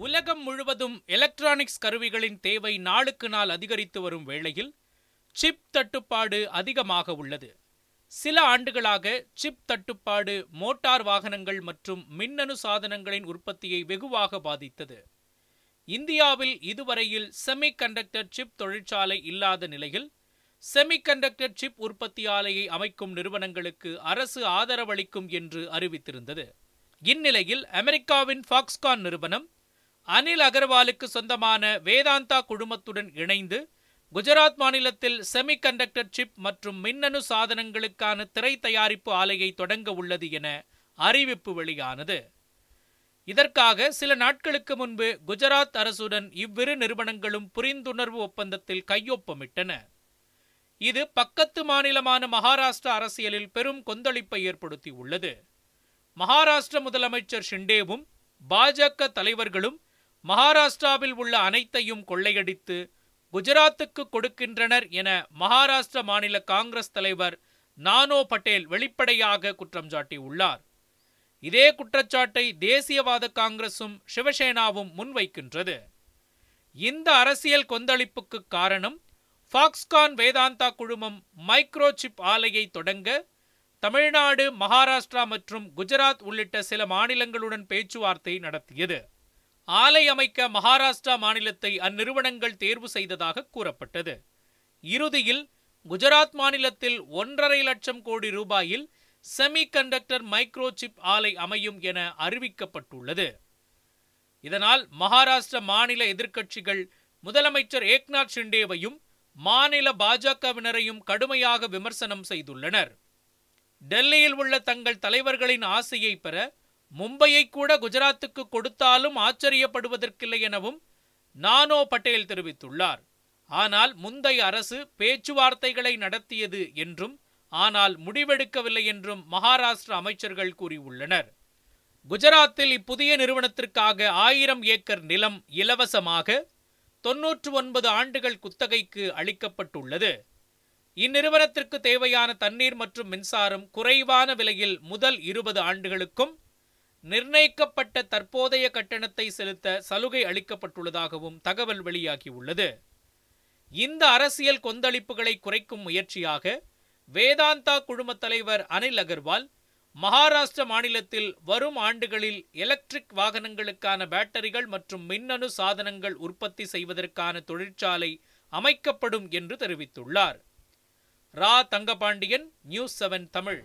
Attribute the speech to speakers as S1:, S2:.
S1: உலகம் முழுவதும் எலக்ட்ரானிக்ஸ் கருவிகளின் தேவை நாளுக்கு நாள் அதிகரித்து வரும் வேளையில் சிப் தட்டுப்பாடு அதிகமாக உள்ளது. சில ஆண்டுகளாக சிப் தட்டுப்பாடு மோட்டார் வாகனங்கள் மற்றும் மின்னணு சாதனங்களின் உற்பத்தியை வெகுவாக பாதித்தது. இந்தியாவில் இதுவரையில் செமி கண்டக்டர் சிப் தொழிற்சாலை இல்லாத நிலையில் செமி கண்டக்டர் சிப் உற்பத்தி ஆலையை அமைக்கும் நிறுவனங்களுக்கு அரசு ஆதரவளிக்கும் என்று அறிவித்திருந்தது. இந்நிலையில் அமெரிக்காவின் ஃபாக்ஸ்கான் நிறுவனம் அனில் அகர்வாலுக்கு சொந்தமான வேதாந்தா குழுமத்துடன் இணைந்து குஜராத் மாநிலத்தில் செமிகண்டக்டர் சிப் மற்றும் மின்னணு சாதனங்களுக்கான திரை தயாரிப்பு ஆலையை தொடங்க உள்ளது என அறிவிப்பு வெளியானது. இதற்காக சில நாட்களுக்கு முன்பு குஜராத் அரசுடன் இவ்விரு நிறுவனங்களும் புரிந்துணர்வு ஒப்பந்தத்தில் கையொப்பமிட்டன. இது பக்கத்து மாநிலமான மகாராஷ்டிரா அரசியலில் பெரும் கொந்தளிப்பை ஏற்படுத்தியுள்ளது. மகாராஷ்டிர முதலமைச்சர் ஷிண்டேவும் பாஜக தலைவர்களும் மகாராஷ்டிராவில் உள்ள அனைத்தையும் கொள்ளையடித்து குஜராத்துக்கு கொடுக்கின்றனர் என மகாராஷ்டிர மாநில காங்கிரஸ் தலைவர் நானோ பட்டேல் வெளிப்படையாக குற்றம் சாட்டியுள்ளார். இதே குற்றச்சாட்டை தேசியவாத காங்கிரசும் சிவசேனாவும் முன்வைக்கின்றது. இந்த அரசியல் கொந்தளிப்புக்கு காரணம் ஃபாக்ஸ்கான் வேதாந்தா குழுமம் மைக்ரோசிப் ஆலையை தொடங்க தமிழ்நாடு மகாராஷ்டிரா மற்றும் குஜராத் உள்ளிட்ட சில மாநிலங்களுடன் பேச்சுவார்த்தை நடத்தியது. ஆலை அமைக்க மகாராஷ்டிரா மாநிலத்தை அந்நிறுவனங்கள் தேர்வு செய்ததாக கூறப்பட்டது. இறுதியில் குஜராத் மாநிலத்தில் ஒன்றரை லட்சம் கோடி ரூபாயில் செமி கண்டக்டர் மைக்ரோசிப் ஆலை அமையும் என அறிவிக்கப்பட்டுள்ளது. இதனால் மகாராஷ்டிர மாநில எதிர்க்கட்சிகள் முதலமைச்சர் ஏக்நாத் ஷிண்டேவையும் மாநில பாஜகவினரையும் கடுமையாக விமர்சனம் செய்துள்ளனர். டெல்லியில் உள்ள தங்கள் தலைவர்களின் ஆசையை பெற மும்பையை கூட குஜராத்துக்கு கொடுத்தாலும் ஆச்சரியப்படுவதற்கில்லை எனவும் நானோ பட்டேல் தெரிவித்துள்ளார். ஆனால் முந்தைய அரசு பேச்சுவார்த்தைகளை நடத்தியது என்றும் ஆனால் முடிவெடுக்கவில்லை என்றும் மகாராஷ்டிர அமைச்சர்கள் கூறியுள்ளனர். குஜராத்தில் இப்புதிய நிறுவனத்திற்காக ஆயிரம் ஏக்கர் நிலம் இலவசமாக தொன்னூற்று ஒன்பது ஆண்டுகள் குத்தகைக்கு அளிக்கப்பட்டுள்ளது. இந்நிறுவனத்திற்கு தேவையான தண்ணீர் மற்றும் மின்சாரம் குறைவான விலையில் முதல் இருபது ஆண்டுகளுக்கும் நிர்ணயிக்கப்பட்ட தற்போதைய கட்டணத்தை செலுத்த சலுகை அளிக்கப்பட்டுள்ளதாகவும் தகவல் வெளியாகியுள்ளது. இந்த அரசியல் கொந்தளிப்புகளை குறைக்கும் முயற்சியாக வேதாந்தா குழும தலைவர் அனில் அகர்வால் மகாராஷ்டிர மாநிலத்தில் வரும் ஆண்டுகளில் எலக்ட்ரிக் வாகனங்களுக்கான பேட்டரிகள் மற்றும் மின்னணு சாதனங்கள் உற்பத்தி செய்வதற்கான தொழிற்சாலை அமைக்கப்படும் என்று தெரிவித்துள்ளார். ரா தங்கபாண்டியன் நியூஸ் செவன் தமிழ்.